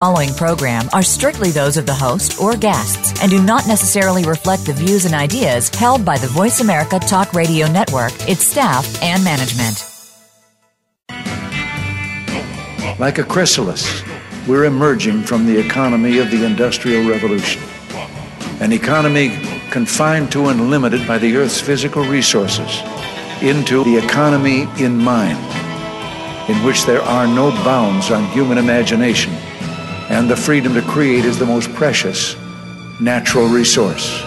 following program are strictly those of the host or guests and do not necessarily reflect the views and ideas held by the Voice America Talk Radio Network, its staff, and management. Like a chrysalis, we're emerging from the economy of the Industrial Revolution. An economy confined to and limited by the Earth's physical resources into the economy in mind, in which there are no bounds on human imagination and the freedom to create is the most precious natural resource.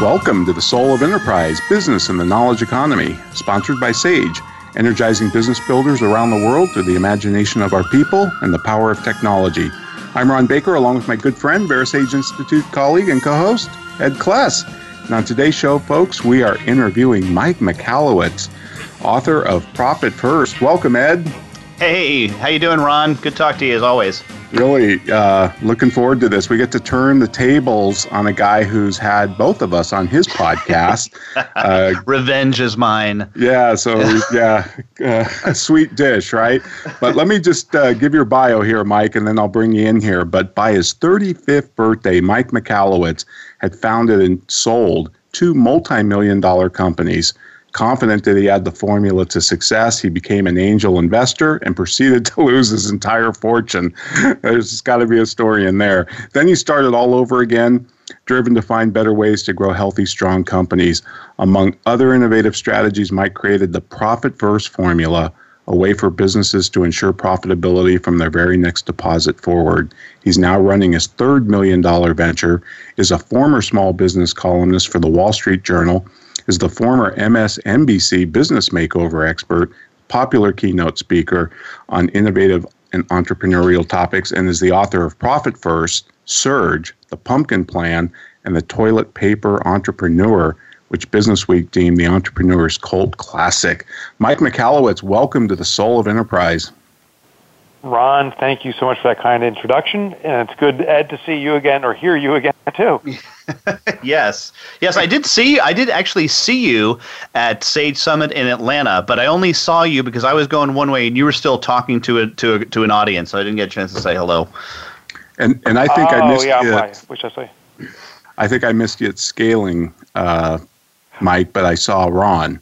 Welcome to the Soul of Enterprise Business and the Knowledge Economy, sponsored by SAGE, energizing business builders around the world through the imagination of our people and the power of technology. I'm Ron Baker, along with my good friend, VeraSage Institute colleague and co host, Ed Kless. On today's show, folks, we are interviewing Mike Michalowicz, author of Profit First. Welcome, Ed. Hey, how you doing, Ron? Good to talk to you as always. Really uh, looking forward to this. We get to turn the tables on a guy who's had both of us on his podcast. Uh, Revenge is mine. Yeah, so yeah, uh, a sweet dish, right? But let me just uh, give your bio here, Mike, and then I'll bring you in here. But by his 35th birthday, Mike Michalowicz had founded and sold two multi million dollar companies. Confident that he had the formula to success, he became an angel investor and proceeded to lose his entire fortune. There's got to be a story in there. Then he started all over again, driven to find better ways to grow healthy, strong companies. Among other innovative strategies, Mike created the profit first formula a way for businesses to ensure profitability from their very next deposit forward. He's now running his third million dollar venture, is a former small business columnist for the Wall Street Journal, is the former MSNBC business makeover expert, popular keynote speaker on innovative and entrepreneurial topics, and is the author of Profit First, Surge, The Pumpkin Plan, and The Toilet Paper Entrepreneur which Business Week deemed the entrepreneur's cult classic. Mike Michalowicz, welcome to the Soul of Enterprise. Ron, thank you so much for that kind introduction, and it's good, Ed, to see you again or hear you again too. yes, yes, I did see. I did actually see you at Sage Summit in Atlanta, but I only saw you because I was going one way and you were still talking to a, to a, to an audience, so I didn't get a chance to say hello. And and I think oh, I missed yeah, you. At, which I say. I think I missed you at scaling uh, Mike, but I saw Ron,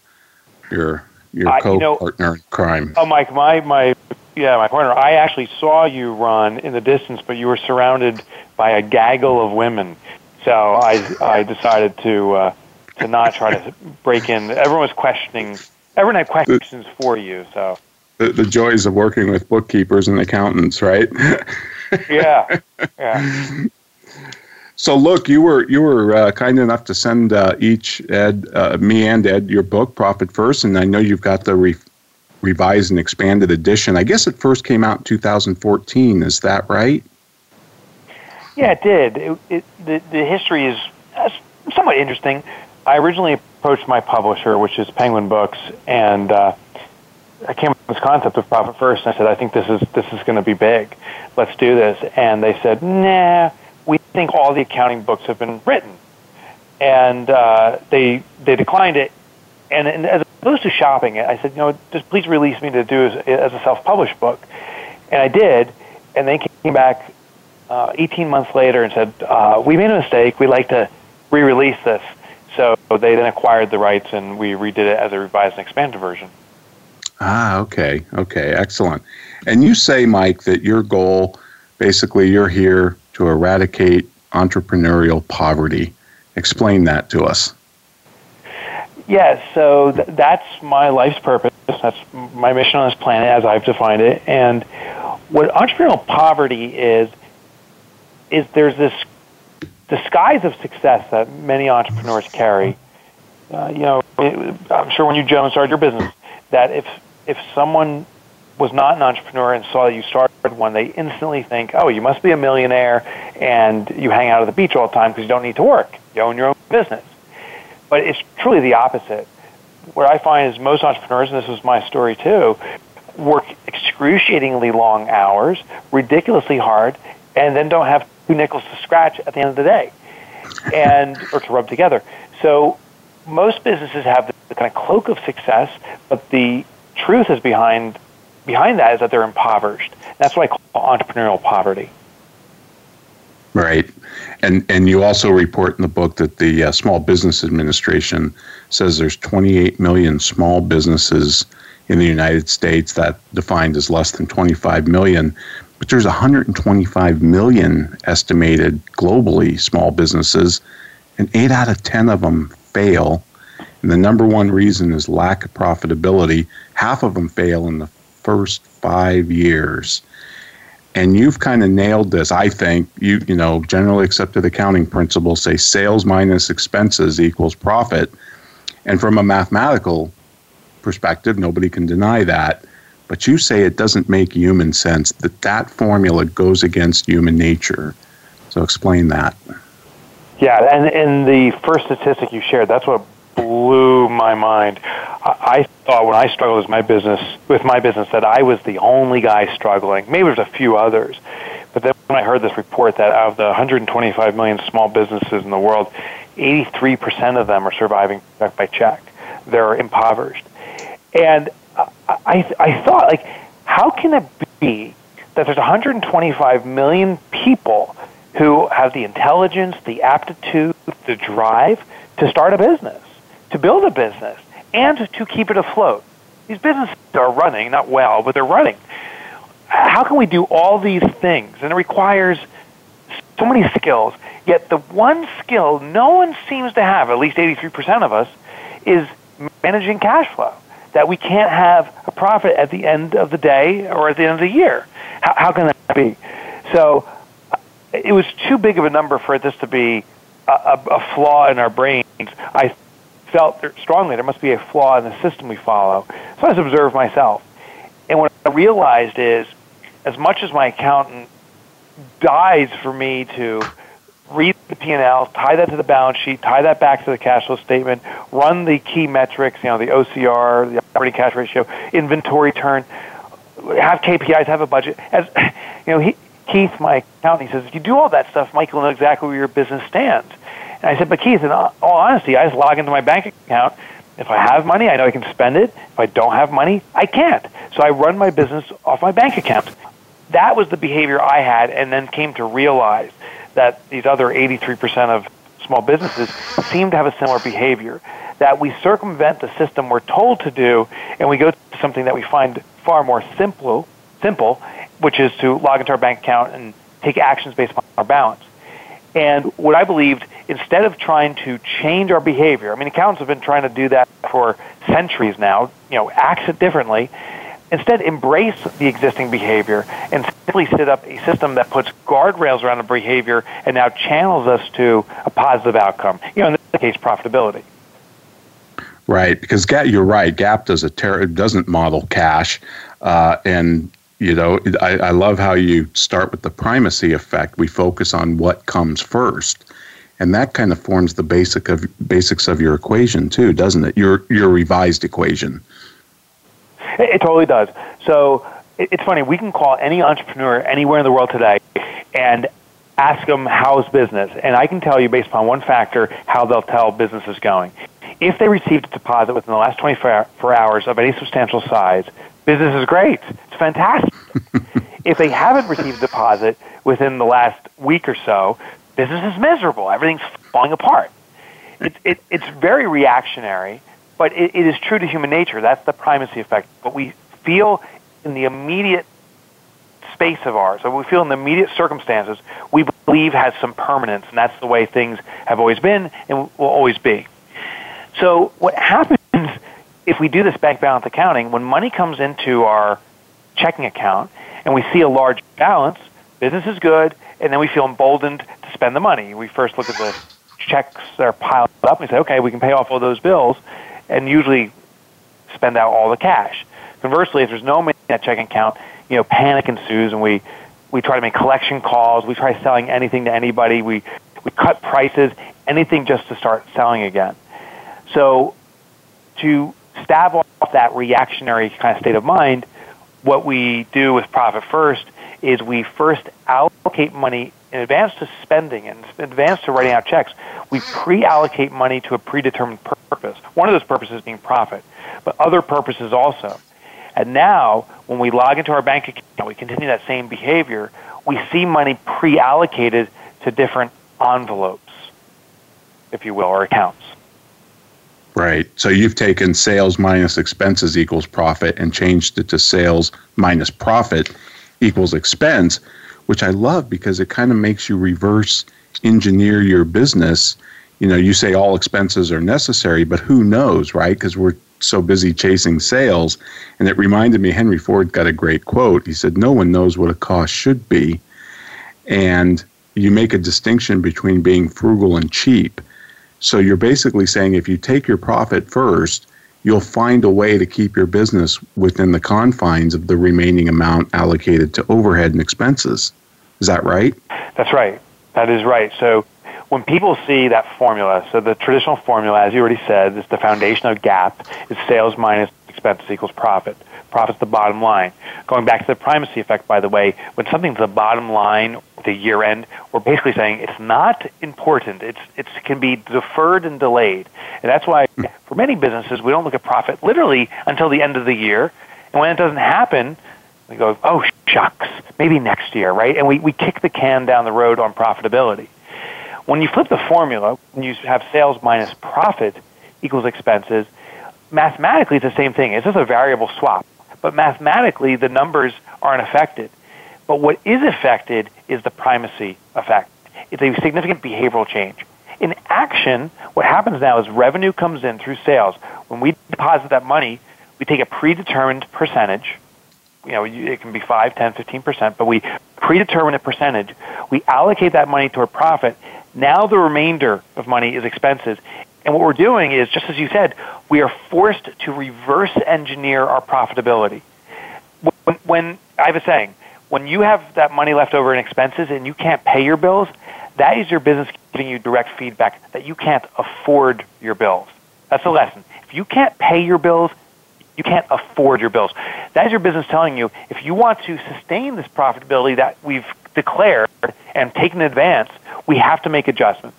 your your I- co you know- partner in crime. Oh, Mike, my my yeah, my partner. I actually saw you run in the distance, but you were surrounded by a gaggle of women. So I I decided to uh, to not try to break in. Everyone was questioning. Everyone had questions for you. So The, the joys of working with bookkeepers and accountants, right? yeah, yeah. So look, you were you were uh, kind enough to send uh, each Ed, uh, me and Ed, your book Profit First, and I know you've got the re- revised and expanded edition. I guess it first came out in 2014. Is that right? Yeah, it did. It, it, the, the history is uh, somewhat interesting. I originally approached my publisher, which is Penguin Books, and uh, I came up with this concept of profit first. And I said, I think this is this is going to be big. Let's do this. And they said, Nah, we think all the accounting books have been written, and uh, they they declined it. And, and as opposed to shopping it, I said, you know, just please release me to do as, as a self-published book. And I did, and they came back uh, 18 months later and said, uh, we made a mistake. We'd like to re-release this. So they then acquired the rights, and we redid it as a revised and expanded version. Ah, okay, okay, excellent. And you say, Mike, that your goal, basically, you're here to eradicate entrepreneurial poverty. Explain that to us. Yes, so th- that's my life's purpose. That's my mission on this planet as I've defined it. And what entrepreneurial poverty is, is there's this disguise of success that many entrepreneurs carry. Uh, you know, it, I'm sure when you Jones started your business, that if if someone was not an entrepreneur and saw that you started one, they instantly think, "Oh, you must be a millionaire, and you hang out at the beach all the time because you don't need to work. You own your own business." But it's truly the opposite. What I find is most entrepreneurs, and this is my story too, work excruciatingly long hours, ridiculously hard, and then don't have two nickels to scratch at the end of the day, and or to rub together. So most businesses have the, the kind of cloak of success, but the truth is behind behind that is that they're impoverished. That's what I call entrepreneurial poverty. Right, and and you also report in the book that the uh, Small Business Administration says there's 28 million small businesses in the United States that defined as less than 25 million, but there's 125 million estimated globally small businesses, and eight out of 10 of them fail. And the number one reason is lack of profitability. Half of them fail in the first five years and you've kind of nailed this i think. You you know generally accepted accounting principles say sales minus expenses equals profit. And from a mathematical perspective nobody can deny that. But you say it doesn't make human sense that that formula goes against human nature. So explain that. Yeah and in the first statistic you shared that's what blew my mind. I thought when I struggled with my business, with my business, that I was the only guy struggling. Maybe there's a few others, but then when I heard this report that out of the 125 million small businesses in the world, 83% of them are surviving check by check. They're impoverished, and I, I thought, like, how can it be that there's 125 million people who have the intelligence, the aptitude, the drive to start a business? To build a business and to keep it afloat. These businesses are running, not well, but they're running. How can we do all these things? And it requires so many skills. Yet the one skill no one seems to have, at least 83% of us, is managing cash flow. That we can't have a profit at the end of the day or at the end of the year. How, how can that be? So uh, it was too big of a number for this to be a, a, a flaw in our brains. I felt strongly there must be a flaw in the system we follow. So I just observed myself. And what I realized is, as much as my accountant dies for me to read the P&L, tie that to the balance sheet, tie that back to the cash flow statement, run the key metrics, you know, the OCR, the operating cash ratio, inventory turn, have KPIs, have a budget. As you know, he, Keith, my accountant, he says, if you do all that stuff, will know exactly where your business stands. And I said, but Keith, in all honesty, I just log into my bank account. If I have money, I know I can spend it. If I don't have money, I can't. So I run my business off my bank account. That was the behavior I had, and then came to realize that these other 83% of small businesses seem to have a similar behavior. That we circumvent the system we're told to do, and we go to something that we find far more simple, simple, which is to log into our bank account and take actions based on our balance. And what I believed, instead of trying to change our behavior, I mean, accountants have been trying to do that for centuries now, you know, act it differently. Instead, embrace the existing behavior and simply set up a system that puts guardrails around the behavior and now channels us to a positive outcome. You know, in this case, profitability. Right, because you're right. GAAP does a ter- doesn't model cash, uh, and you know, I, I love how you start with the primacy effect. We focus on what comes first, and that kind of forms the basic of basics of your equation too, doesn't it? Your your revised equation. It, it totally does. So it, it's funny. We can call any entrepreneur anywhere in the world today, and ask them how's business, and I can tell you based upon one factor how they'll tell business is going. If they received a deposit within the last 24 hours of any substantial size, business is great. It's fantastic. if they haven't received a deposit within the last week or so, business is miserable. Everything's falling apart. It, it, it's very reactionary, but it, it is true to human nature. That's the primacy effect. What we feel in the immediate space of ours, or we feel in the immediate circumstances, we believe has some permanence, and that's the way things have always been and will always be. So what happens if we do this bank balance accounting, when money comes into our checking account and we see a large balance, business is good, and then we feel emboldened to spend the money. We first look at the checks that are piled up and we say, okay, we can pay off all those bills, and usually spend out all the cash. Conversely, if there's no money in that checking account, you know, panic ensues, and we we try to make collection calls. We try selling anything to anybody. We we cut prices, anything just to start selling again. So, to stave off that reactionary kind of state of mind, what we do with Profit First is we first allocate money in advance to spending and in advance to writing out checks. We pre-allocate money to a predetermined purpose. One of those purposes being profit, but other purposes also. And now, when we log into our bank account, we continue that same behavior, we see money pre allocated to different envelopes, if you will, or accounts. Right. So you've taken sales minus expenses equals profit and changed it to sales minus profit equals expense, which I love because it kind of makes you reverse engineer your business. You know, you say all expenses are necessary, but who knows, right? Because we're so busy chasing sales. And it reminded me, Henry Ford got a great quote. He said, No one knows what a cost should be. And you make a distinction between being frugal and cheap. So you're basically saying if you take your profit first, you'll find a way to keep your business within the confines of the remaining amount allocated to overhead and expenses. Is that right? That's right. That is right. So when people see that formula, so the traditional formula, as you already said, is the foundation of GAAP is sales minus expenses equals profit. Profit's the bottom line. Going back to the primacy effect, by the way, when something's the bottom line, the year end, we're basically saying it's not important. It's it can be deferred and delayed, and that's why for many businesses we don't look at profit literally until the end of the year, and when it doesn't happen, we go, oh shucks, maybe next year, right? And we we kick the can down the road on profitability. When you flip the formula, when you have sales minus profit equals expenses, mathematically it's the same thing. It's just a variable swap but mathematically the numbers aren't affected. But what is affected is the primacy effect. It's a significant behavioral change. In action, what happens now is revenue comes in through sales. When we deposit that money, we take a predetermined percentage. You know, it can be 5, 10, 15%, but we predetermine a percentage. We allocate that money toward profit. Now the remainder of money is expenses. And what we're doing is, just as you said, we are forced to reverse engineer our profitability. When, when I have a saying, when you have that money left over in expenses and you can't pay your bills, that is your business giving you direct feedback that you can't afford your bills. That's the lesson. If you can't pay your bills, you can't afford your bills. That is your business telling you if you want to sustain this profitability that we've declared and taken in advance, we have to make adjustments.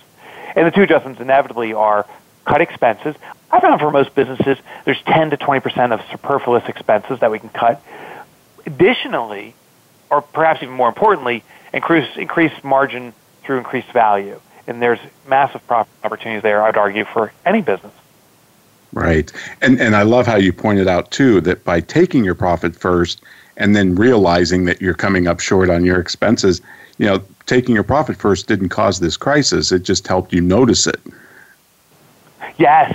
And the two adjustments inevitably are cut expenses. I found for most businesses, there's 10 to 20% of superfluous expenses that we can cut. Additionally, or perhaps even more importantly, increase, increase margin through increased value. And there's massive profit opportunities there, I'd argue, for any business. Right. And, and I love how you pointed out, too, that by taking your profit first and then realizing that you're coming up short on your expenses, you know, taking your profit first didn't cause this crisis. It just helped you notice it. Yes,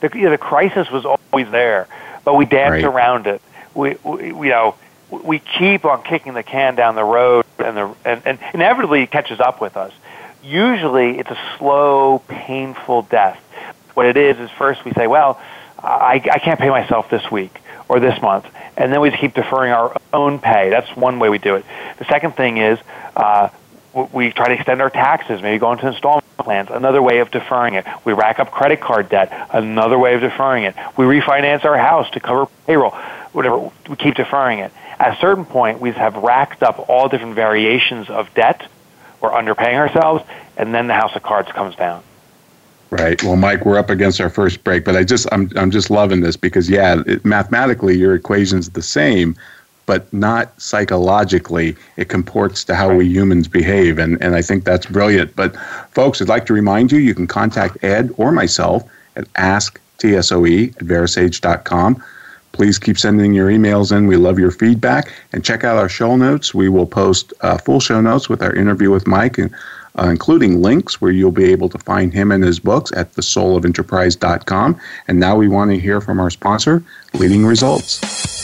the, you know, the crisis was always there, but we danced right. around it. We, we, you know, we keep on kicking the can down the road, and the and, and inevitably it catches up with us. Usually, it's a slow, painful death. What it is is first we say, "Well, I, I can't pay myself this week or this month," and then we just keep deferring our own pay. That's one way we do it. The second thing is uh, we try to extend our taxes, maybe go into installment plans, another way of deferring it. We rack up credit card debt, another way of deferring it. We refinance our house to cover payroll, whatever. We keep deferring it. At a certain point, we have racked up all different variations of debt. We're underpaying ourselves, and then the house of cards comes down. Right. Well, Mike, we're up against our first break, but I just I'm I'm just loving this because yeah, it, mathematically your equation's the same, but not psychologically. It comports to how we humans behave. And, and I think that's brilliant. But, folks, I'd like to remind you you can contact Ed or myself at asktsoe at verasage.com. Please keep sending your emails in. We love your feedback. And check out our show notes. We will post uh, full show notes with our interview with Mike, and, uh, including links where you'll be able to find him and his books at thesoulofenterprise.com. And now we want to hear from our sponsor, Leading Results.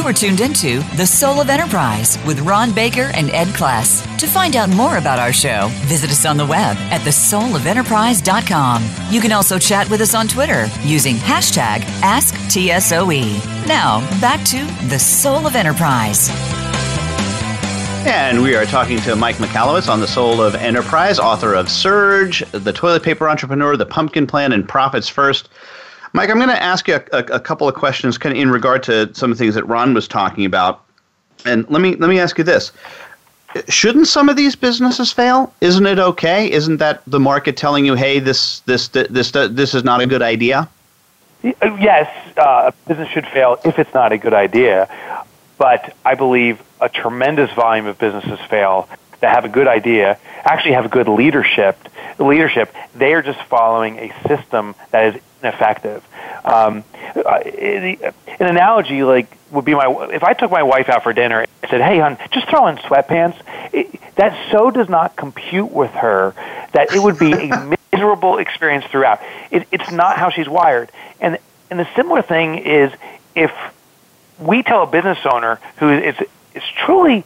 You are tuned into The Soul of Enterprise with Ron Baker and Ed Kless. To find out more about our show, visit us on the web at thesoulofenterprise.com. You can also chat with us on Twitter using hashtag AskTSOE. Now, back to The Soul of Enterprise. And we are talking to Mike Michalowicz on the Soul of Enterprise, author of Surge, The Toilet Paper Entrepreneur, The Pumpkin Plan, and Profits First. Mike, I'm going to ask you a, a, a, couple of questions kind of in regard to some of the things that Ron was talking about. And let me let me ask you this. Shouldn't some of these businesses fail? Isn't it okay? Isn't that the market telling you, "Hey, this this this this, this is not a good idea"? Yes, uh, a business should fail if it's not a good idea. But I believe a tremendous volume of businesses fail that have a good idea, actually have good leadership. Leadership, they are just following a system that is ineffective. Um, an analogy like would be my if I took my wife out for dinner and said, "Hey, hon, just throw in sweatpants." It, that so does not compute with her that it would be a miserable experience throughout. It, it's not how she's wired, and and the similar thing is if we tell a business owner who is is truly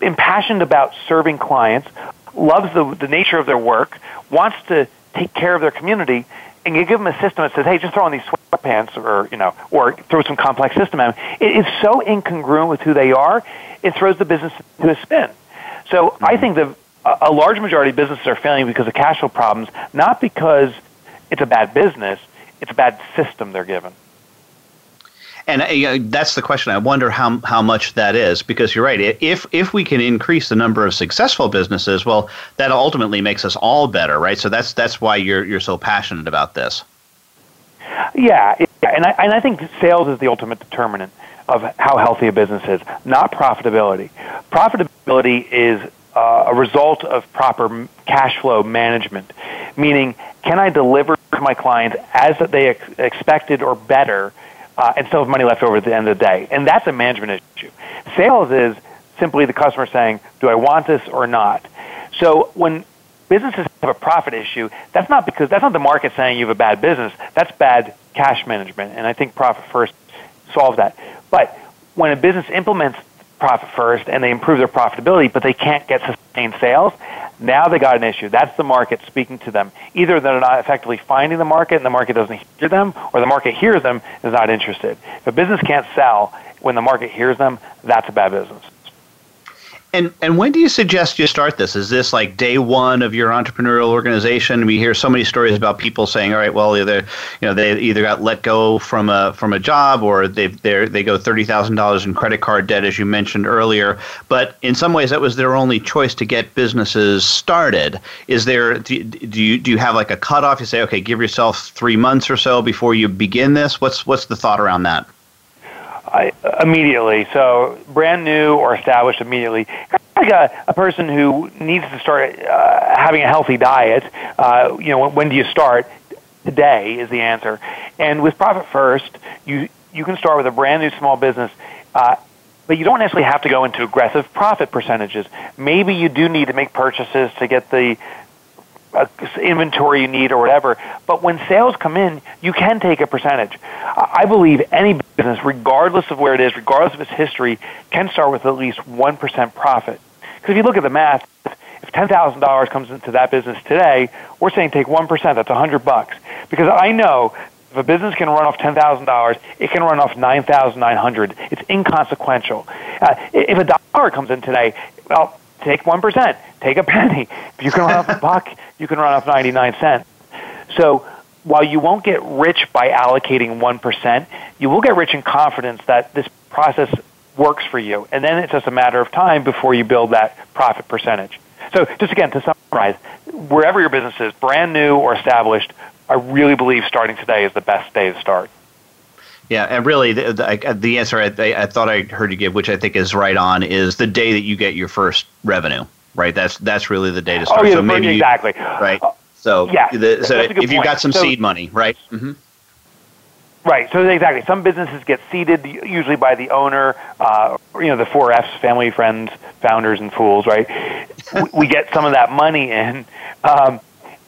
impassioned about serving clients, loves the the nature of their work, wants to take care of their community, and you give them a system that says, "Hey, just throw on these sweatpants," or you know, or throw some complex system at them. It is so incongruent with who they are. It throws the business to a spin. So mm-hmm. I think that a large majority of businesses are failing because of cash flow problems, not because it's a bad business. It's a bad system they're given. And uh, that's the question. I wonder how how much that is because you're right. If if we can increase the number of successful businesses, well, that ultimately makes us all better, right? So that's that's why you're you're so passionate about this. Yeah, and I and I think sales is the ultimate determinant of how healthy a business is, not profitability. Profitability is uh, a result of proper cash flow management, meaning can I deliver to my clients as they ex- expected or better uh, and still have money left over at the end of the day. And that's a management issue. Sales is simply the customer saying, do I want this or not? So when businesses have a profit issue, that's not because that's not the market saying you have a bad business. That's bad cash management. And I think profit first solves that. But when a business implements profit first and they improve their profitability, but they can't get sustained sales, now they got an issue. That's the market speaking to them. Either they're not effectively finding the market and the market doesn't hear them, or the market hears them is not interested. If a business can't sell when the market hears them, that's a bad business. And and when do you suggest you start this? Is this like day one of your entrepreneurial organization? We hear so many stories about people saying, "All right, well, either you know they either got let go from a from a job, or they they they go thirty thousand dollars in credit card debt, as you mentioned earlier." But in some ways, that was their only choice to get businesses started. Is there do, do you do you have like a cutoff? You say, "Okay, give yourself three months or so before you begin this." What's what's the thought around that? Immediately. So brand new or established immediately. Like a, a person who needs to start uh, having a healthy diet. Uh, you know, when, when do you start? Today is the answer. And with Profit First, you you can start with a brand new small business. Uh, but you don't necessarily have to go into aggressive profit percentages. Maybe you do need to make purchases to get the inventory you need or whatever. But when sales come in, you can take a percentage. I believe any business, regardless of where it is, regardless of its history, can start with at least 1% profit. Because if you look at the math, if $10,000 comes into that business today, we're saying take 1%, that's 100 bucks. Because I know if a business can run off $10,000, it can run off 9,900. It's inconsequential. Uh, if a dollar comes in today, well, take 1%, take a penny. If you can run off a buck, you can run off 99 cents. So while you won't get rich by allocating 1%, you will get rich in confidence that this process works for you. And then it's just a matter of time before you build that profit percentage. So just again, to summarize, wherever your business is, brand new or established, I really believe starting today is the best day to start. Yeah, and really, the, the, the answer I, I, thought I heard you give, which I think is right on, is the day that you get your first revenue. Right, that's that's really the day to start. Oh yeah, so maybe exactly. You, right. So yeah, the, so if you've got some so, seed money, right? Mm-hmm. Right. So exactly, some businesses get seeded usually by the owner. Uh, you know, the four Fs: family, friends, founders, and fools. Right. we, we get some of that money in, um,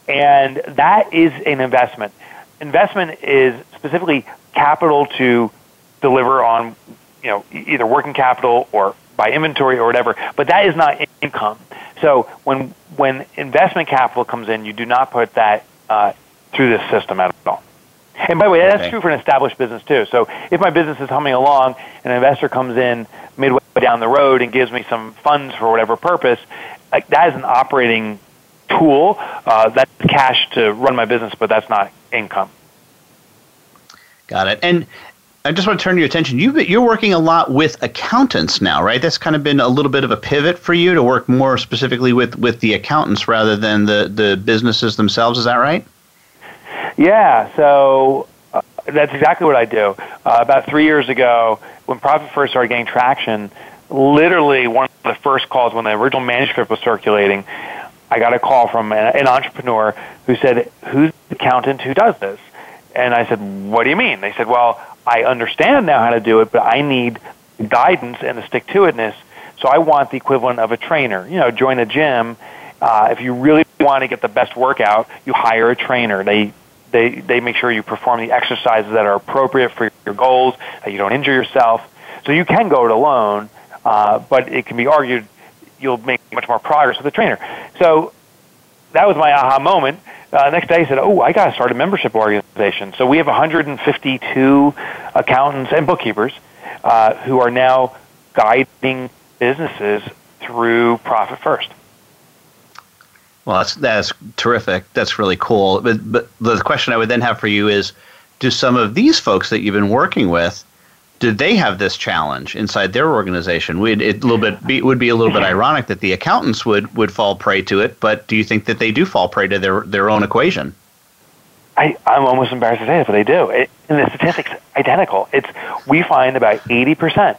and that is an investment. Investment is specifically capital to deliver on, you know, either working capital or by inventory or whatever. But that is not income. So when when investment capital comes in, you do not put that uh, through this system at all. And by the way, that's okay. true for an established business too. So if my business is humming along and an investor comes in midway down the road and gives me some funds for whatever purpose, like that is an operating tool. Uh, that's cash to run my business, but that's not income. Got it. And I just want to turn your attention. You you're working a lot with accountants now, right? That's kind of been a little bit of a pivot for you to work more specifically with, with the accountants rather than the, the businesses themselves. Is that right? Yeah, so uh, that's exactly what I do. Uh, about three years ago, when Profit First started getting traction, literally one of the first calls when the original manuscript was circulating, I got a call from an, an entrepreneur who said, "Who's the accountant who does this?" And I said, "What do you mean?" They said, "Well, I understand now how to do it, but I need guidance and the stick to itness. So I want the equivalent of a trainer. You know, join a gym. Uh, if you really want to get the best workout, you hire a trainer. They they, they make sure you perform the exercises that are appropriate for your goals, that you don't injure yourself. So you can go it alone, uh, but it can be argued you'll make much more progress with a trainer. So that was my aha moment. Uh, next day I said, oh, I got to start a membership organization. So we have 152 accountants and bookkeepers uh, who are now guiding businesses through Profit First. Well, that's that's terrific. That's really cool. But but the question I would then have for you is, do some of these folks that you've been working with, do they have this challenge inside their organization? Would it a little bit be, would be a little bit ironic that the accountants would would fall prey to it, but do you think that they do fall prey to their their own equation? I, I'm almost embarrassed to say it, but they do. It, and the statistics identical. It's we find about eighty percent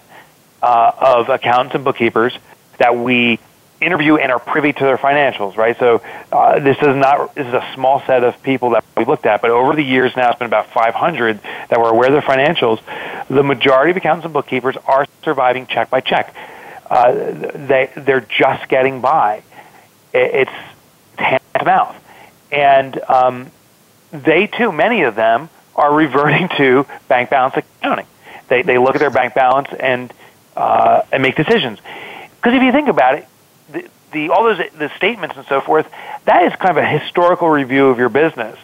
uh, of accountants and bookkeepers that we interview and are privy to their financials, right? So uh, this is not this is a small set of people that we looked at, but over the years now it's been about 500 that were aware of their financials. The majority of accountants and bookkeepers are surviving check by check. Uh, they they're just getting by. It's hand to mouth, and um, they too, many of them are reverting to bank balance accounting. They they look at their bank balance and uh, and make decisions. Because if you think about it, the, all those the statements and so forth, that is kind of a historical review of your business.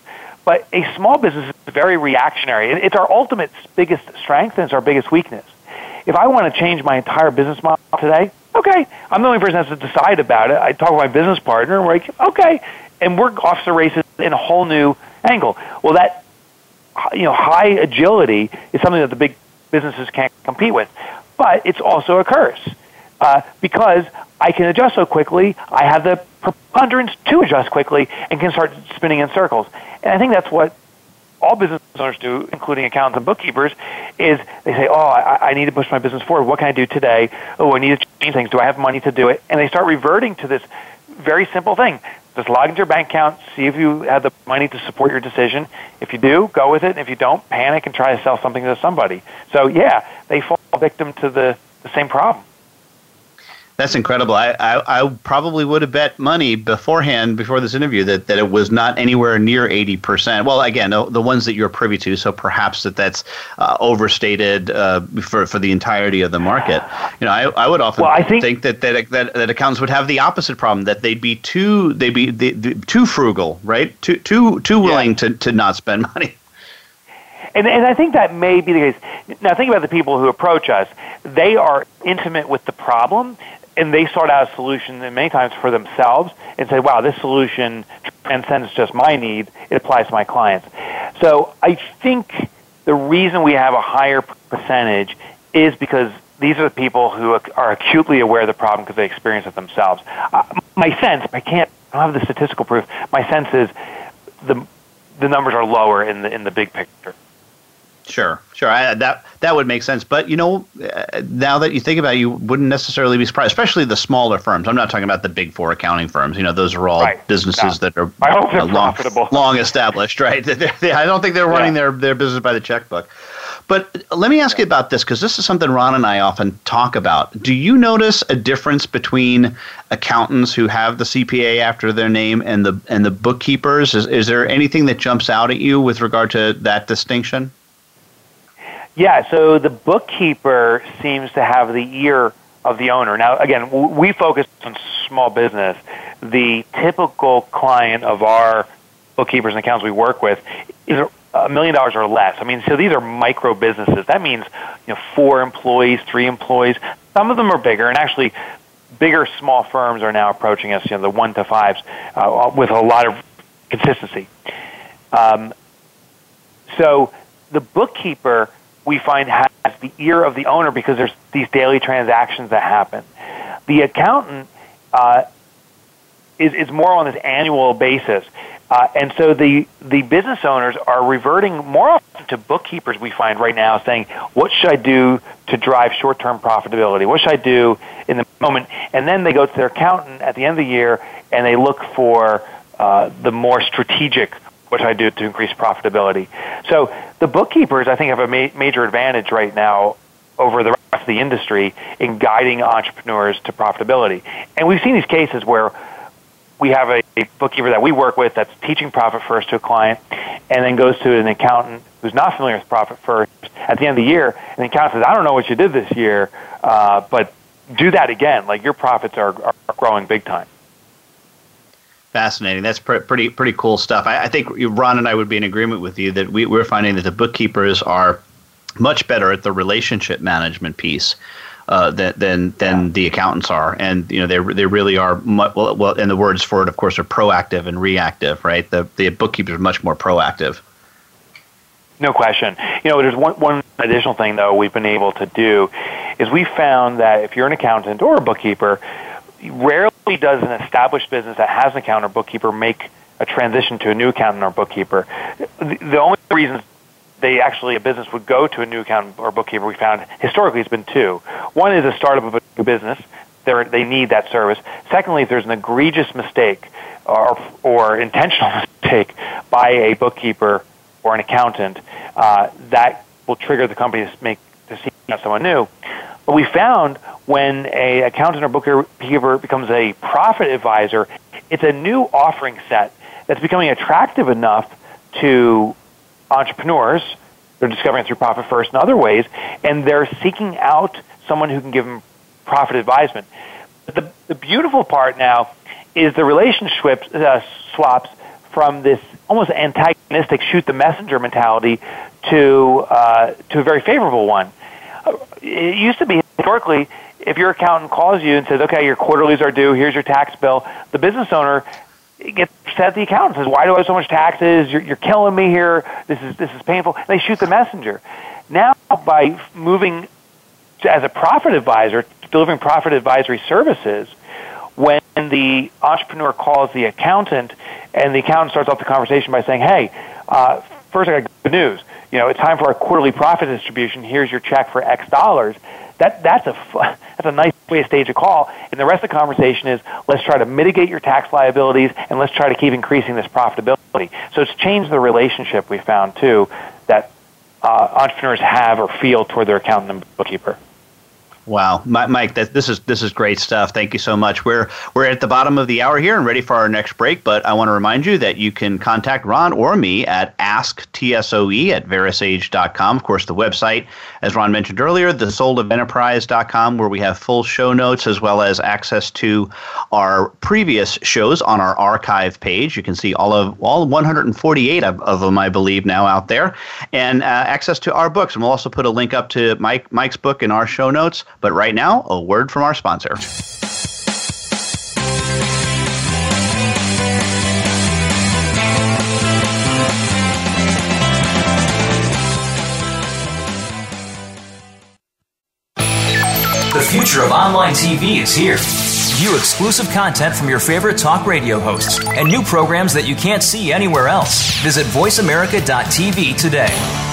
But a small business is very reactionary. It's our ultimate biggest strength and it's our biggest weakness. If I want to change my entire business model today, okay, I'm the only person that has to decide about it. I talk with my business partner, and we're like, okay, and we're off the races in a whole new angle. Well, that you know, high agility is something that the big businesses can't compete with, but it's also a curse uh, because I can adjust so quickly. I have the preponderance to adjust quickly and can start spinning in circles. And I think that's what all business owners do, including accountants and bookkeepers, is they say, "Oh, I, I need to push my business forward. What can I do today? Oh, I need to change things. Do I have money to do it?" And they start reverting to this very simple thing: just log into your bank account, see if you have the money to support your decision. If you do, go with it. And if you don't, panic and try to sell something to somebody. So yeah, they fall victim to the, the same problem. That's incredible. I, I, I, probably would have bet money beforehand, before this interview, that, that it was not anywhere near 80%. Well, again, the, the ones that you're privy to, so perhaps that that's uh, overstated uh, for, for the entirety of the market. You know, I, I would often well, I think, think that, that, that, that accountants would have the opposite problem, that they'd be too, they'd be they, they, too frugal, right? Too, too, too willing yeah. to, to not spend money. And, and I think that may be the case. Now, think about the people who approach us. They are intimate with the problem, and they sort out a solution and many times for themselves and say, wow, this solution transcends just my need. It applies to my clients. So I think the reason we have a higher percentage is because these are the people who are acutely aware of the problem because they experience it themselves. Uh, my sense, I can't, I don't have the statistical proof. My sense is the the numbers are lower in the in the big picture. Sure, sure. I, that that would make sense. But you know, uh, now that you think about it, you wouldn't necessarily be surprised, especially the smaller firms. I'm not talking about the big four accounting firms. You know, those are all right. businesses no. that are uh, long, long established, right? I don't think they're running yeah. their, their business by the checkbook. But let me ask you about this because this is something Ron and I often talk about. Do you notice a difference between accountants who have the CPA after their name and the and the bookkeepers? Is, is there anything that jumps out at you with regard to that distinction? Yeah, so the bookkeeper seems to have the ear of the owner. Now, again, we focus on small business. The typical client of our bookkeepers and accountants we work with is a million dollars or less. I mean, so these are micro businesses. That means you know four employees, three employees. Some of them are bigger, and actually, bigger small firms are now approaching us. You know, the one to fives uh, with a lot of consistency. Um, so the bookkeeper we find has the ear of the owner because there's these daily transactions that happen. The accountant uh, is, is more on this annual basis. Uh, and so the, the business owners are reverting more often to bookkeepers we find right now saying, what should I do to drive short-term profitability? What should I do in the moment? And then they go to their accountant at the end of the year and they look for uh, the more strategic what I do to increase profitability? So the bookkeepers, I think, have a ma- major advantage right now over the rest of the industry in guiding entrepreneurs to profitability. And we've seen these cases where we have a, a bookkeeper that we work with that's teaching profit first to a client and then goes to an accountant who's not familiar with profit first at the end of the year and the accountant says, I don't know what you did this year, uh, but do that again. Like your profits are, are growing big time. Fascinating. That's pr- pretty pretty cool stuff. I, I, think Ron and I would be in agreement with you that we, we're finding that the bookkeepers are much better at the relationship management piece uh, than than, than yeah. the accountants are, and you know they they really are. Much, well, well, and the words for it, of course, are proactive and reactive. Right. The the bookkeepers are much more proactive. No question. You know, there's one one additional thing though we've been able to do is we found that if you're an accountant or a bookkeeper rarely does an established business that has an accountant or bookkeeper make a transition to a new accountant or bookkeeper. The, the only reasons they actually a business would go to a new accountant or bookkeeper we found historically has been two. One is a startup of a new business. They're, they need that service. Secondly, if there's an egregious mistake or, or intentional mistake by a bookkeeper or an accountant, uh, that will trigger the company to make to seek out someone new. But we found when a accountant or bookkeeper becomes a profit advisor, it's a new offering set that's becoming attractive enough to entrepreneurs. They're discovering it through Profit First and other ways, and they're seeking out someone who can give them profit advisement. But the, the beautiful part now is the relationship uh, swaps from this almost antagonistic shoot the messenger mentality to uh, to a very favorable one. It used to be historically if your accountant calls you and says, okay, your quarterlies are due, here's your tax bill, the business owner gets upset at the accountant says, why do I have so much taxes? You're, you're killing me here. This is, this is painful. And they shoot the messenger. Now, by moving as a profit advisor, delivering profit advisory services, when the entrepreneur calls the accountant and the accountant starts off the conversation by saying, hey, uh, first I got good news. You know, it's time for our quarterly profit distribution. Here's your check for X dollars that that's a that's a nice way to stage a call. And the rest of the conversation is let's try to mitigate your tax liabilities and let's try to keep increasing this profitability. So it's changed the relationship we found too that uh, entrepreneurs have or feel toward their accountant and bookkeeper. Wow, Mike, that, this is this is great stuff. Thank you so much. We're we're at the bottom of the hour here and ready for our next break. But I want to remind you that you can contact Ron or me at asktsoe at verasage.com. Of course, the website, as Ron mentioned earlier, thesoulofenterprise.com, where we have full show notes as well as access to our previous shows on our archive page. You can see all of all 148 of, of them, I believe, now out there, and uh, access to our books. And we'll also put a link up to Mike Mike's book in our show notes. But right now, a word from our sponsor. The future of online TV is here. View exclusive content from your favorite talk radio hosts and new programs that you can't see anywhere else. Visit VoiceAmerica.tv today.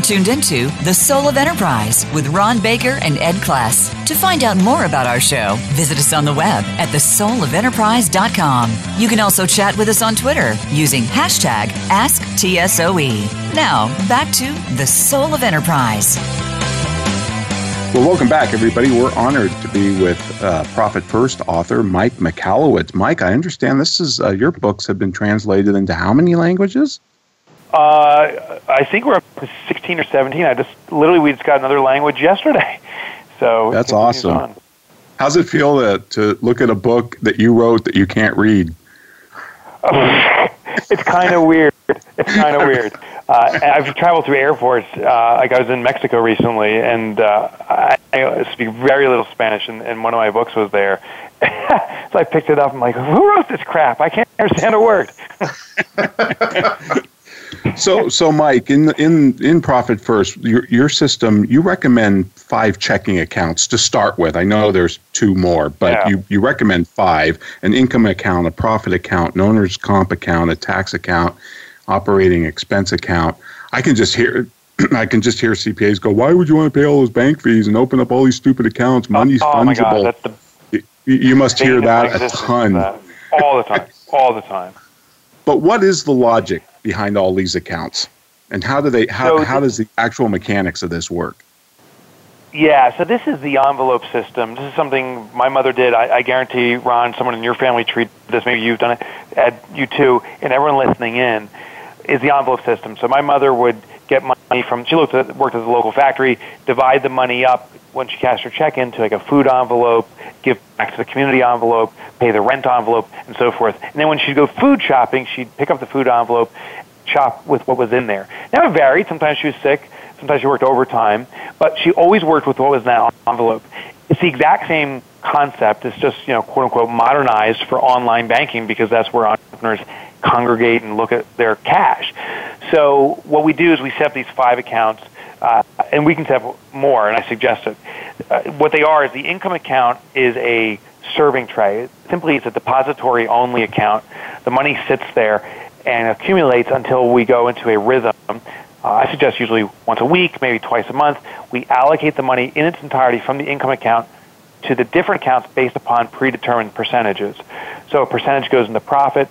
Are tuned into The Soul of Enterprise with Ron Baker and Ed Kless. To find out more about our show, visit us on the web at thesoulofenterprise.com. You can also chat with us on Twitter using hashtag AskTSOE. Now, back to The Soul of Enterprise. Well, welcome back, everybody. We're honored to be with uh, Profit First author Mike Michalowicz. Mike, I understand this is uh, your books have been translated into how many languages? Uh, I think we're up to 16 or 17. I just literally we just got another language yesterday. So that's awesome. On. How's it feel to, to look at a book that you wrote that you can't read? it's kind of weird. It's kind of weird. Uh, I've traveled through airports. Uh, like I was in Mexico recently, and uh, I, I speak very little Spanish, and, and one of my books was there. so I picked it up. I'm like, who wrote this crap? I can't understand a word. So so Mike, in in in Profit First, your your system, you recommend five checking accounts to start with. I know there's two more, but yeah. you you recommend five: an income account, a profit account, an owner's comp account, a tax account, operating expense account. I can just hear I can just hear CPAs go, "Why would you want to pay all those bank fees and open up all these stupid accounts? Oh, Money's oh, fungible." My God, the you, you must hear that a ton. That. All the time. all the time. But what is the logic behind all these accounts, and how do they how so how does the actual mechanics of this work? Yeah, so this is the envelope system. This is something my mother did. I, I guarantee, Ron, someone in your family treated this. Maybe you've done it. Ed, you too, and everyone listening in is the envelope system. So my mother would get money from. She looked at, worked at the local factory, divide the money up when she cashed her check into like a food envelope, give back to the community envelope, pay the rent envelope, and so forth. And then when she'd go food shopping, she'd pick up the food envelope, shop with what was in there. Now it varied. Sometimes she was sick. Sometimes she worked overtime, but she always worked with what was in that envelope. It's the exact same concept. It's just you know quote unquote modernized for online banking because that's where entrepreneurs congregate and look at their cash. So what we do is we set up these five accounts uh, and we can set up more, and I suggest it. Uh, what they are is the income account is a serving tray. Simply, it's a depository only account. The money sits there and accumulates until we go into a rhythm. Uh, I suggest usually once a week, maybe twice a month. We allocate the money in its entirety from the income account to the different accounts based upon predetermined percentages. So a percentage goes into profit.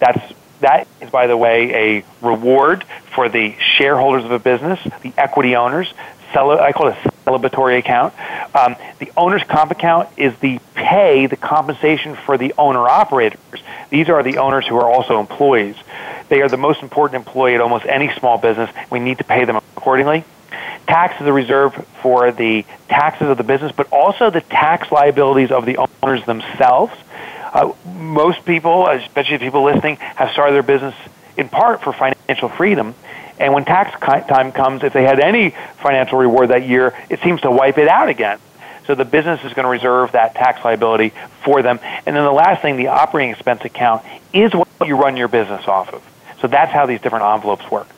That's that is, by the way, a reward for the shareholders of a business, the equity owners. I call it a celebratory account. Um, the owner's comp account is the pay, the compensation for the owner operators. These are the owners who are also employees. They are the most important employee at almost any small business. We need to pay them accordingly. Tax is a reserve for the taxes of the business, but also the tax liabilities of the owners themselves. Uh, most people, especially people listening, have started their business in part for financial freedom. And when tax time comes, if they had any financial reward that year, it seems to wipe it out again. So the business is going to reserve that tax liability for them. And then the last thing, the operating expense account, is what you run your business off of. So that's how these different envelopes work.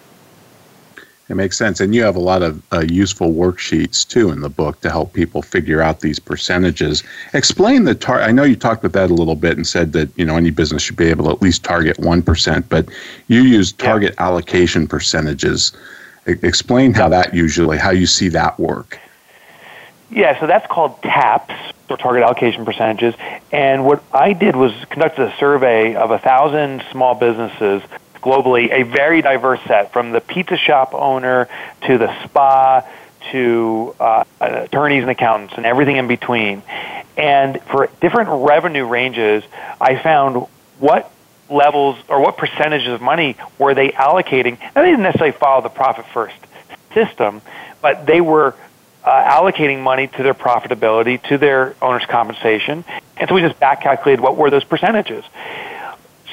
It makes sense. And you have a lot of uh, useful worksheets too in the book to help people figure out these percentages. Explain the tar. I know you talked about that a little bit and said that you know any business should be able to at least target one percent, but you use target yeah. allocation percentages. I- explain how that usually how you see that work. Yeah, so that's called TAPS or target allocation percentages. And what I did was conducted a survey of a thousand small businesses globally, a very diverse set from the pizza shop owner to the spa to uh, attorneys and accountants and everything in between. And for different revenue ranges, I found what levels or what percentages of money were they allocating. And they didn't necessarily follow the profit first system, but they were uh, allocating money to their profitability, to their owner's compensation. And so we just back calculated what were those percentages.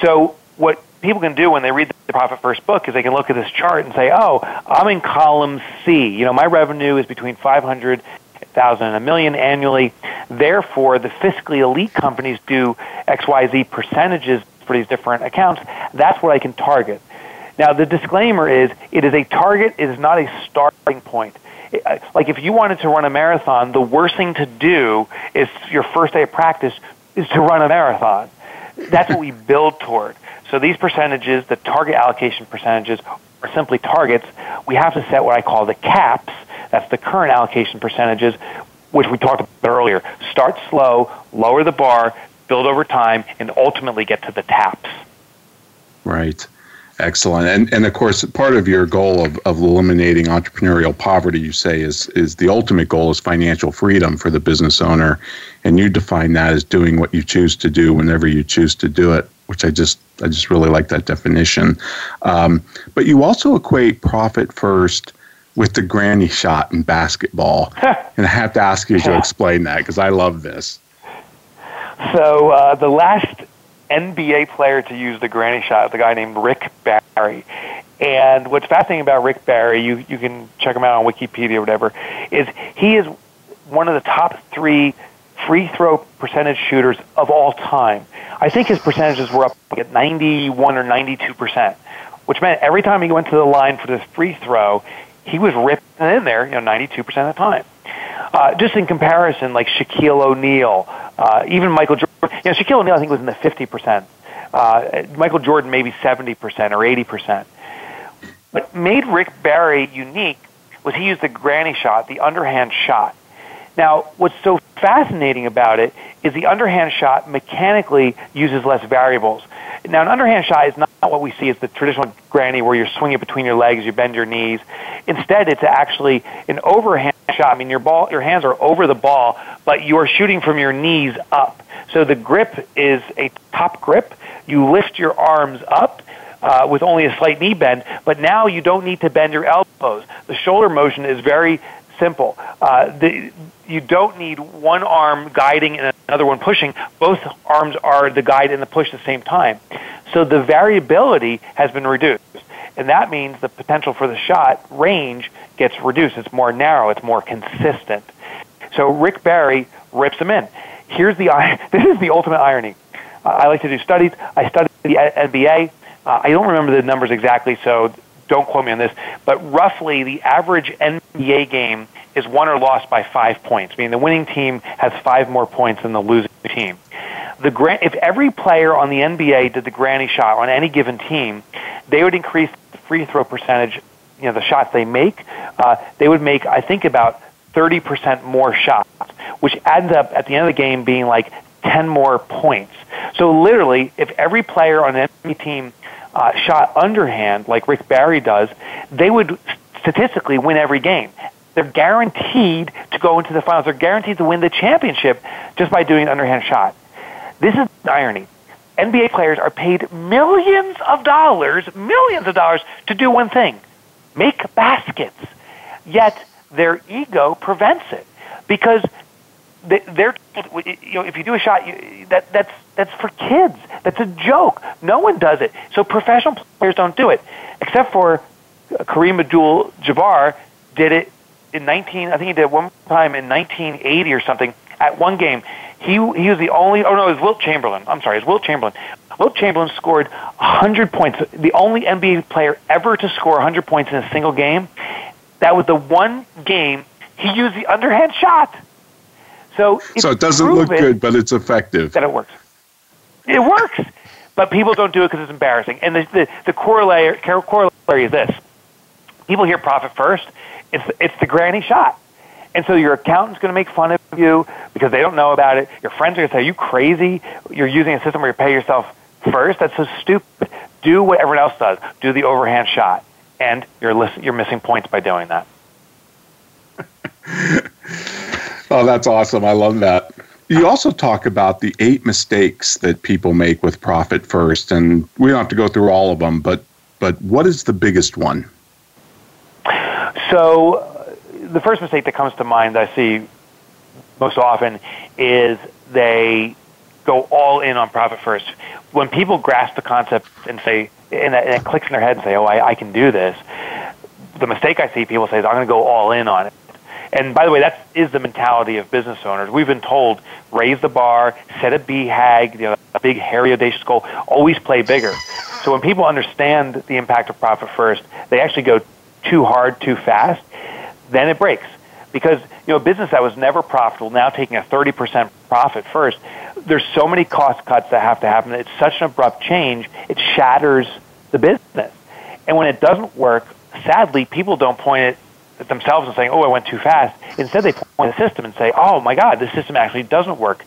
So what people can do when they read the Profit First book is they can look at this chart and say, "Oh, I'm in column C. You know, my revenue is between 500 thousand and a million annually. Therefore, the fiscally elite companies do XYZ percentages for these different accounts. That's what I can target. Now, the disclaimer is it is a target, it is not a starting point. Uh, like if you wanted to run a marathon, the worst thing to do is your first day of practice is to run a marathon. That's what we build toward. So these percentages, the target allocation percentages, are simply targets. We have to set what I call the caps. That's the current allocation percentages, which we talked about earlier. Start slow, lower the bar, build over time, and ultimately get to the taps. Right. Excellent. And and of course part of your goal of, of eliminating entrepreneurial poverty, you say, is is the ultimate goal is financial freedom for the business owner. And you define that as doing what you choose to do whenever you choose to do it which I just I just really like that definition. Um, but you also equate profit first with the granny shot in basketball, and I have to ask you to explain that because I love this. So uh, the last NBA player to use the granny shot the guy named Rick Barry. And what's fascinating about Rick Barry, you, you can check him out on Wikipedia or whatever, is he is one of the top three free throw percentage shooters of all time. I think his percentages were up at 91 or 92 percent, which meant every time he went to the line for this free throw, he was ripping in there, you know, 92 percent of the time. Uh, just in comparison, like Shaquille O'Neal, uh, even Michael Jordan. You know, Shaquille O'Neal I think was in the 50 percent. Uh, Michael Jordan maybe 70 percent or 80 percent. What made Rick Barry unique was he used the granny shot, the underhand shot. Now, what's so fascinating about it is the underhand shot mechanically uses less variables. Now, an underhand shot is not what we see as the traditional granny where you're swinging between your legs, you bend your knees. Instead, it's actually an overhand shot. I mean, your ball, your hands are over the ball, but you are shooting from your knees up. So the grip is a top grip. You lift your arms up. Uh, with only a slight knee bend, but now you don't need to bend your elbows. The shoulder motion is very simple. Uh, the, you don't need one arm guiding and another one pushing. Both arms are the guide and the push at the same time. So the variability has been reduced. And that means the potential for the shot range gets reduced. It's more narrow, it's more consistent. So Rick Barry rips them in. Here's the this is the ultimate irony. I like to do studies. I studied the NBA. Uh, I don't remember the numbers exactly, so don't quote me on this, but roughly the average NBA game is won or lost by five points, meaning the winning team has five more points than the losing team. The if every player on the NBA did the granny shot on any given team, they would increase the free throw percentage, you know, the shots they make. Uh, they would make, I think, about 30% more shots, which adds up at the end of the game being like 10 more points. So literally, if every player on an NBA team uh, shot underhand like Rick Barry does, they would statistically win every game. They're guaranteed to go into the finals. They're guaranteed to win the championship just by doing an underhand shot. This is the irony. NBA players are paid millions of dollars, millions of dollars to do one thing make baskets. Yet their ego prevents it because they're you know if you do a shot you, that that's that's for kids that's a joke no one does it so professional players don't do it except for Kareem Abdul-Jabbar did it in 19 I think he did one time in 1980 or something at one game he he was the only oh no it was Wilt Chamberlain I'm sorry it was Wilt Chamberlain Wilt Chamberlain scored 100 points the only NBA player ever to score 100 points in a single game that was the one game he used the underhand shot so, so it doesn't look good, but it's effective. That it works. It works, but people don't do it because it's embarrassing. And the, the, the corollary, corollary is this: people hear profit first. It's it's the granny shot, and so your accountant's going to make fun of you because they don't know about it. Your friends are going to say, "Are you crazy? You're using a system where you pay yourself first. That's so stupid." Do what everyone else does. Do the overhand shot, and you're listen, you're missing points by doing that. Oh, that's awesome. I love that. You also talk about the eight mistakes that people make with profit first, and we don't have to go through all of them, but but what is the biggest one? So, the first mistake that comes to mind that I see most often is they go all in on profit first. When people grasp the concept and say, and it clicks in their head and say, "Oh, I, I can do this," the mistake I see people say is, "I'm going to go all in on it." And by the way, that is the mentality of business owners. We've been told raise the bar, set a BHAG, you know, a big, hairy, audacious goal, always play bigger. So when people understand the impact of profit first, they actually go too hard, too fast, then it breaks. Because you know, a business that was never profitable, now taking a 30% profit first, there's so many cost cuts that have to happen. It's such an abrupt change, it shatters the business. And when it doesn't work, sadly, people don't point it themselves and saying, "Oh, I went too fast." Instead, they point the system and say, "Oh my God, this system actually doesn't work."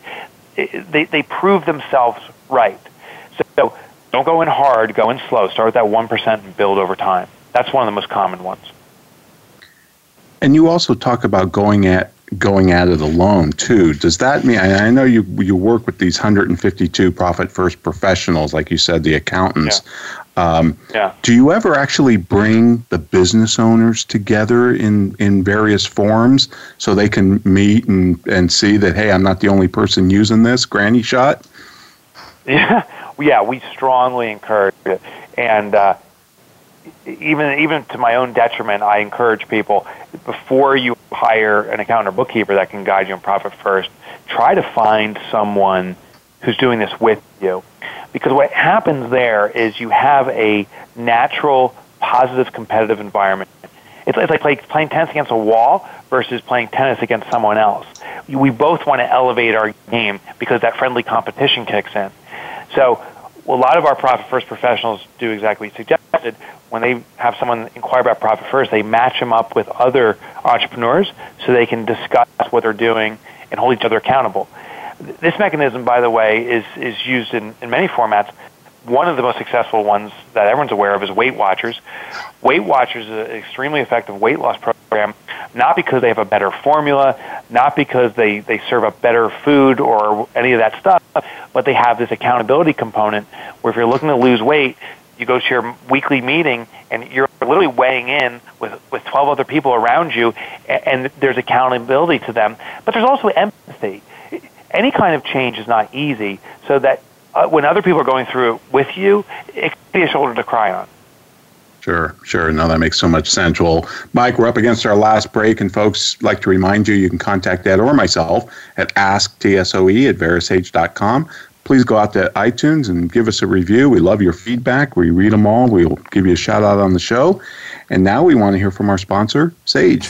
They they prove themselves right. So don't go in hard, go in slow. Start with that one percent and build over time. That's one of the most common ones. And you also talk about going at going at it alone too. Does that mean? I know you you work with these 152 profit first professionals, like you said, the accountants. Yeah. Um, yeah. Do you ever actually bring the business owners together in, in various forms so they can meet and, and see that, hey, I'm not the only person using this granny shot? Yeah, yeah we strongly encourage it. And uh, even, even to my own detriment, I encourage people before you hire an accountant or bookkeeper that can guide you on profit first, try to find someone who's doing this with you because what happens there is you have a natural, positive, competitive environment. It's, it's like play, playing tennis against a wall versus playing tennis against someone else. We both want to elevate our game because that friendly competition kicks in. So a lot of our profit first professionals do exactly what you suggested. When they have someone inquire about profit first, they match them up with other entrepreneurs so they can discuss what they're doing and hold each other accountable. This mechanism, by the way, is, is used in, in many formats. One of the most successful ones that everyone's aware of is Weight Watchers. Weight Watchers is an extremely effective weight loss program, not because they have a better formula, not because they, they serve up better food or any of that stuff, but they have this accountability component where if you're looking to lose weight, you go to your weekly meeting and you're literally weighing in with, with 12 other people around you and, and there's accountability to them. But there's also empathy any kind of change is not easy, so that uh, when other people are going through it with you, it can be a shoulder to cry on. Sure, sure. No, that makes so much sense. Well, Mike, we're up against our last break, and folks like to remind you you can contact Ed or myself at asktsoe at verasage.com. please go out to iTunes and give us a review. We love your feedback. We read them all. We'll give you a shout out on the show. And now we want to hear from our sponsor, Sage.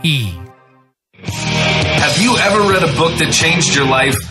Have you ever read a book that changed your life?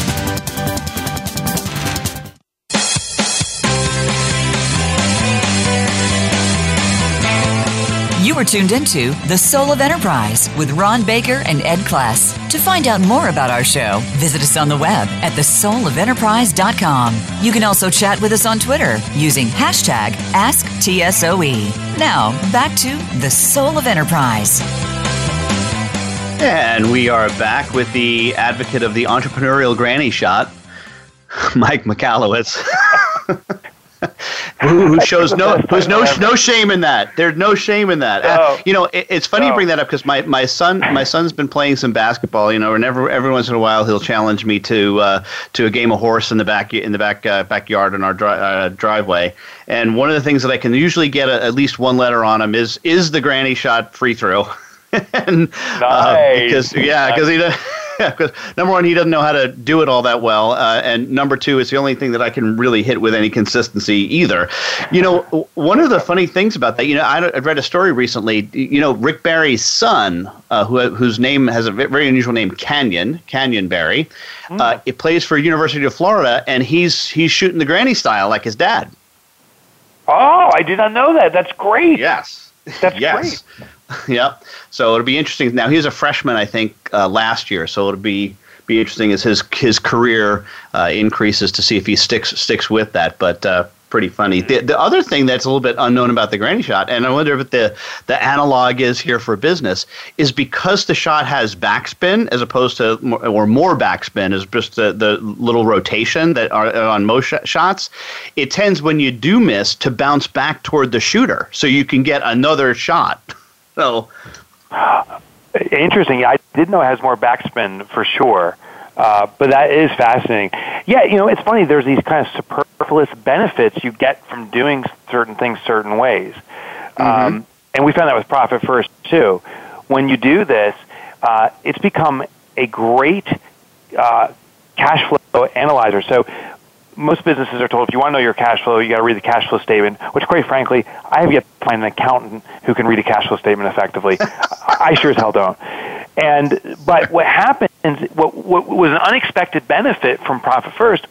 Are tuned into The Soul of Enterprise with Ron Baker and Ed Kless. To find out more about our show, visit us on the web at thesoulofenterprise.com. You can also chat with us on Twitter using hashtag AskTSOE. Now, back to The Soul of Enterprise. And we are back with the advocate of the entrepreneurial granny shot, Mike Michalowicz. who, who shows no who's no no shame in that. There's no shame in that. Uh, you know, it, it's funny you bring that up because my, my son my son's been playing some basketball. You know, and every every once in a while he'll challenge me to uh, to a game of horse in the back in the back uh, backyard in our dri- uh, driveway. And one of the things that I can usually get a, at least one letter on him is is the granny shot free throw. and, uh, nice. because yeah, because he. Because number one, he doesn't know how to do it all that well, uh, and number two, it's the only thing that I can really hit with any consistency either. You know, one of the funny things about that, you know, I, I read a story recently. You know, Rick Barry's son, uh, who whose name has a very unusual name, Canyon Canyon Barry, mm. uh, it plays for University of Florida, and he's he's shooting the granny style like his dad. Oh, I did not know that. That's great. Yes. That's yes. great. yep. So it'll be interesting. Now he was a freshman, I think, uh, last year. So it'll be be interesting as his his career uh, increases to see if he sticks sticks with that. But uh, pretty funny. The, the other thing that's a little bit unknown about the granny shot, and I wonder if the the analog is here for business, is because the shot has backspin as opposed to more, or more backspin is just the, the little rotation that are on most sh- shots. It tends when you do miss to bounce back toward the shooter, so you can get another shot. So interesting. I did know it has more backspin for sure. Uh, but that is fascinating. Yeah, you know, it's funny. There's these kind of superfluous benefits you get from doing certain things certain ways. Mm-hmm. Um, and we found that with Profit First, too. When you do this, uh, it's become a great uh, cash flow analyzer. So most businesses are told if you want to know your cash flow, you got to read the cash flow statement. Which, quite frankly, I have yet to find an accountant who can read a cash flow statement effectively. I sure as hell don't. And but what happens? What, what was an unexpected benefit from Profit First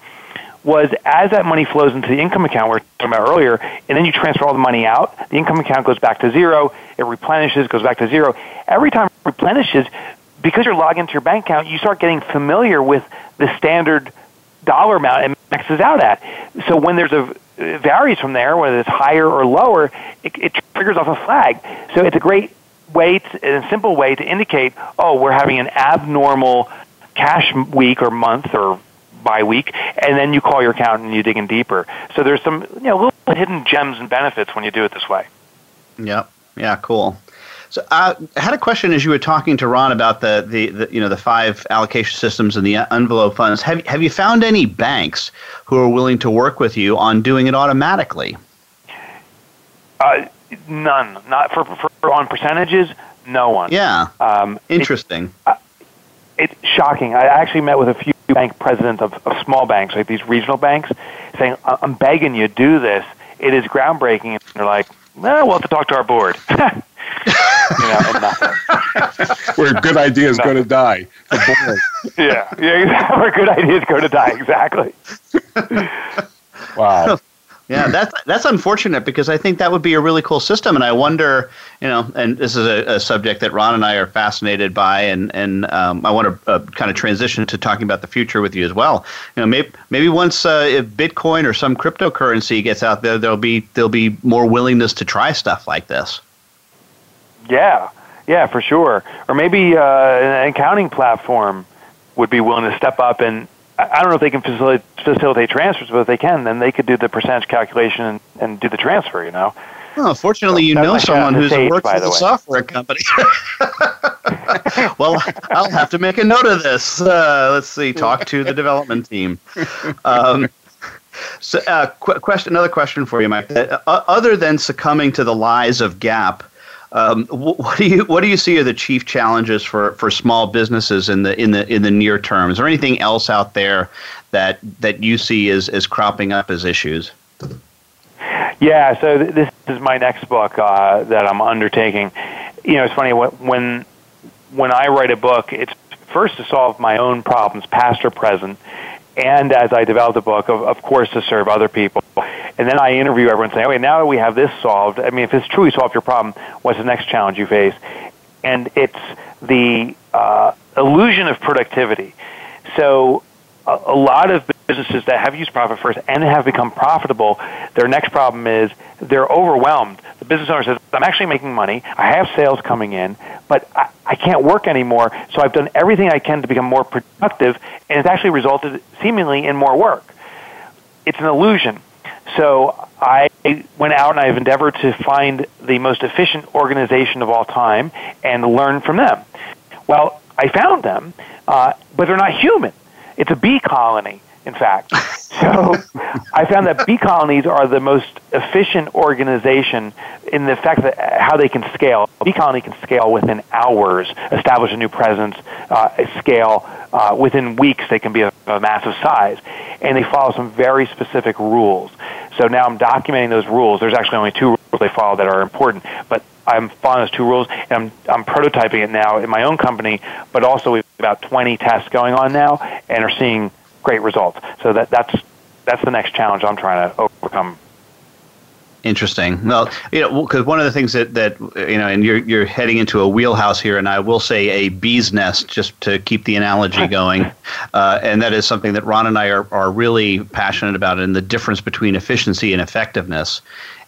was as that money flows into the income account we were talking about earlier, and then you transfer all the money out, the income account goes back to zero, it replenishes, goes back to zero. Every time it replenishes, because you're logged into your bank account, you start getting familiar with the standard dollar amount it maxes out at. So when there's a it varies from there, whether it's higher or lower, it, it triggers off a flag. So it's a great way, to, a simple way to indicate, oh, we're having an abnormal cash week or month or by week, and then you call your accountant and you dig in deeper. So there's some you know little hidden gems and benefits when you do it this way. Yep. Yeah. Cool. So uh, I had a question as you were talking to Ron about the, the, the, you know the five allocation systems and the envelope funds. Have have you found any banks who are willing to work with you on doing it automatically? Uh, none. Not for, for on percentages. No one. Yeah. Um, Interesting. It, uh, it's shocking. I actually met with a few bank presidents of, of small banks, like these regional banks, saying, "I'm begging you, do this. It is groundbreaking." And they're like, "Well, we'll have to talk to our board." you know, Where good ideas go to die. yeah, yeah, where good ideas go to die. Exactly. wow. Yeah, that's that's unfortunate because I think that would be a really cool system, and I wonder, you know, and this is a, a subject that Ron and I are fascinated by, and and um, I want to uh, kind of transition to talking about the future with you as well. You know, maybe maybe once uh, if Bitcoin or some cryptocurrency gets out there, there'll be there'll be more willingness to try stuff like this. Yeah, yeah, for sure. Or maybe uh, an accounting platform would be willing to step up and I don't know if they can facilitate, facilitate transfers, but if they can, then they could do the percentage calculation and, and do the transfer. You know. Well, fortunately, so you know someone who's stage, works for a software company. well, I'll have to make a note of this. Uh, let's see. Talk to the development team. Um, so, uh, qu- question. Another question for you, Mike. Uh, other than succumbing to the lies of GAAP, um, what do you what do you see are the chief challenges for, for small businesses in the in the in the near term? Is there anything else out there that that you see as, as cropping up as issues? Yeah, so th- this is my next book uh, that I'm undertaking. You know, it's funny when when I write a book, it's first to solve my own problems, past or present, and as I develop the book, of, of course, to serve other people. And then I interview everyone saying, okay, now that we have this solved, I mean, if it's truly solved your problem, what's the next challenge you face? And it's the uh, illusion of productivity. So a, a lot of businesses that have used profit first and have become profitable, their next problem is they're overwhelmed. The business owner says, I'm actually making money, I have sales coming in, but I, I can't work anymore, so I've done everything I can to become more productive, and it's actually resulted seemingly in more work. It's an illusion. So I went out and I've endeavored to find the most efficient organization of all time and learn from them. Well, I found them, uh, but they're not human. It's a bee colony in fact. So I found that bee colonies are the most efficient organization in the fact that how they can scale. A bee colony can scale within hours, establish a new presence, uh, scale uh, within weeks. They can be a, a massive size, and they follow some very specific rules. So now I'm documenting those rules. There's actually only two rules they follow that are important, but I'm following those two rules, and I'm, I'm prototyping it now in my own company, but also we've about 20 tests going on now, and are seeing great results. So that that's that's the next challenge I'm trying to overcome. Interesting. Well, you know, because one of the things that, that you know, and you're you're heading into a wheelhouse here, and I will say a bee's nest, just to keep the analogy going, uh, and that is something that Ron and I are, are really passionate about, and the difference between efficiency and effectiveness,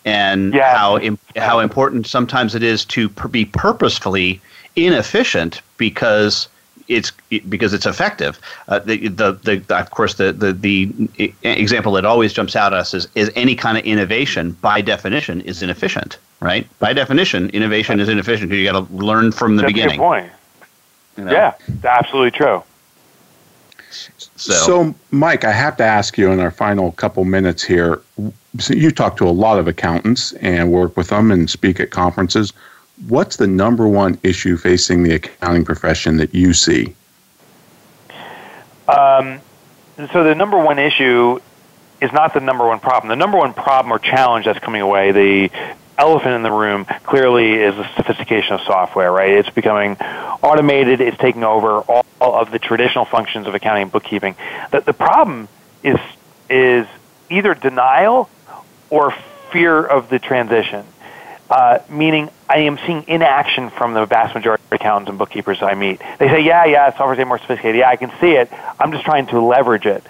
and yeah. how Im- how important sometimes it is to per- be purposefully inefficient because it's because it's effective. Uh, the, the, the, of course, the, the, the example that always jumps out at us is, is any kind of innovation, by definition, is inefficient, right? By definition, innovation is inefficient because you got to learn from the That's beginning. A good point. You know? Yeah, absolutely true. So. so, Mike, I have to ask you in our final couple minutes here. So you talk to a lot of accountants and work with them and speak at conferences what's the number one issue facing the accounting profession that you see? Um, so the number one issue is not the number one problem. The number one problem or challenge that's coming away, the elephant in the room, clearly is the sophistication of software, right? It's becoming automated. It's taking over all of the traditional functions of accounting and bookkeeping. The, the problem is, is either denial or fear of the transition. Uh, meaning I am seeing inaction from the vast majority of accountants and bookkeepers I meet. They say, yeah, yeah, software's getting more sophisticated. Yeah, I can see it. I'm just trying to leverage it.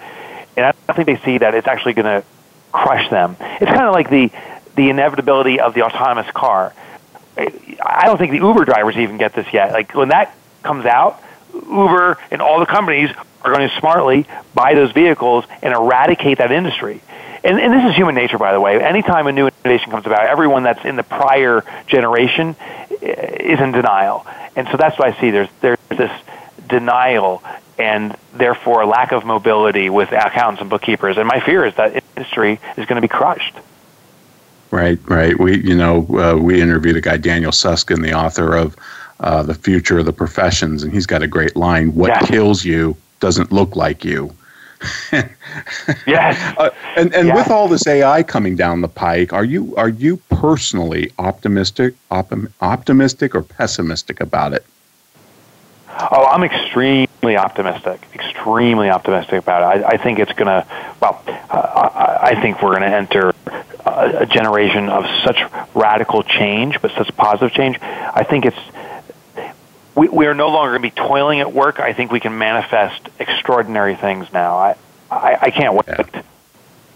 And I don't think they see that it's actually going to crush them. It's kind of like the, the inevitability of the autonomous car. I don't think the Uber drivers even get this yet. Like when that comes out, Uber and all the companies are going to smartly buy those vehicles and eradicate that industry and, and this is human nature, by the way. Anytime a new innovation comes about, everyone that's in the prior generation is in denial, and so that's why I see there's there's this denial and therefore a lack of mobility with accountants and bookkeepers. And my fear is that industry is going to be crushed. Right, right. We, you know, uh, we interviewed a guy, Daniel Susskind, the author of uh, The Future of the Professions, and he's got a great line What yeah. kills you doesn't look like you. yes. Uh, and and yes. with all this AI coming down the pike, are you are you personally optimistic, op- optimistic or pessimistic about it? Oh, I'm extremely optimistic. Extremely optimistic about it. I, I think it's going to. Well, uh, I, I think we're going to enter a, a generation of such radical change, but such positive change. I think it's we, we are no longer going to be toiling at work. I think we can manifest extraordinary things now. I, I, I can't wait. Yeah.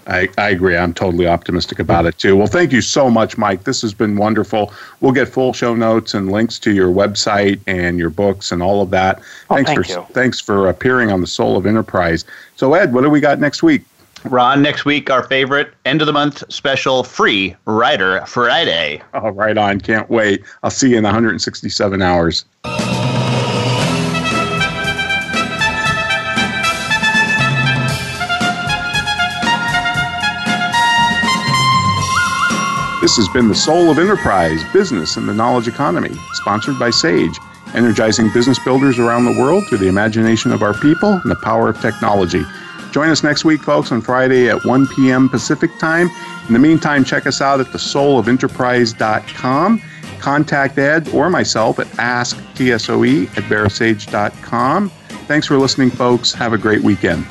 I, I agree. I'm totally optimistic about it too. Well, thank you so much, Mike. This has been wonderful. We'll get full show notes and links to your website and your books and all of that. Oh, thanks thank for you. thanks for appearing on the Soul of Enterprise. So, Ed, what do we got next week? Ron, next week, our favorite end of the month special free Rider Friday. Oh, right on. Can't wait. I'll see you in 167 hours. This has been the Soul of Enterprise Business and the Knowledge Economy, sponsored by Sage, energizing business builders around the world through the imagination of our people and the power of technology. Join us next week, folks, on Friday at 1 p.m. Pacific Time. In the meantime, check us out at thesoulofenterprise.com. Contact Ed or myself at asktsoe at verasage.com. Thanks for listening, folks. Have a great weekend.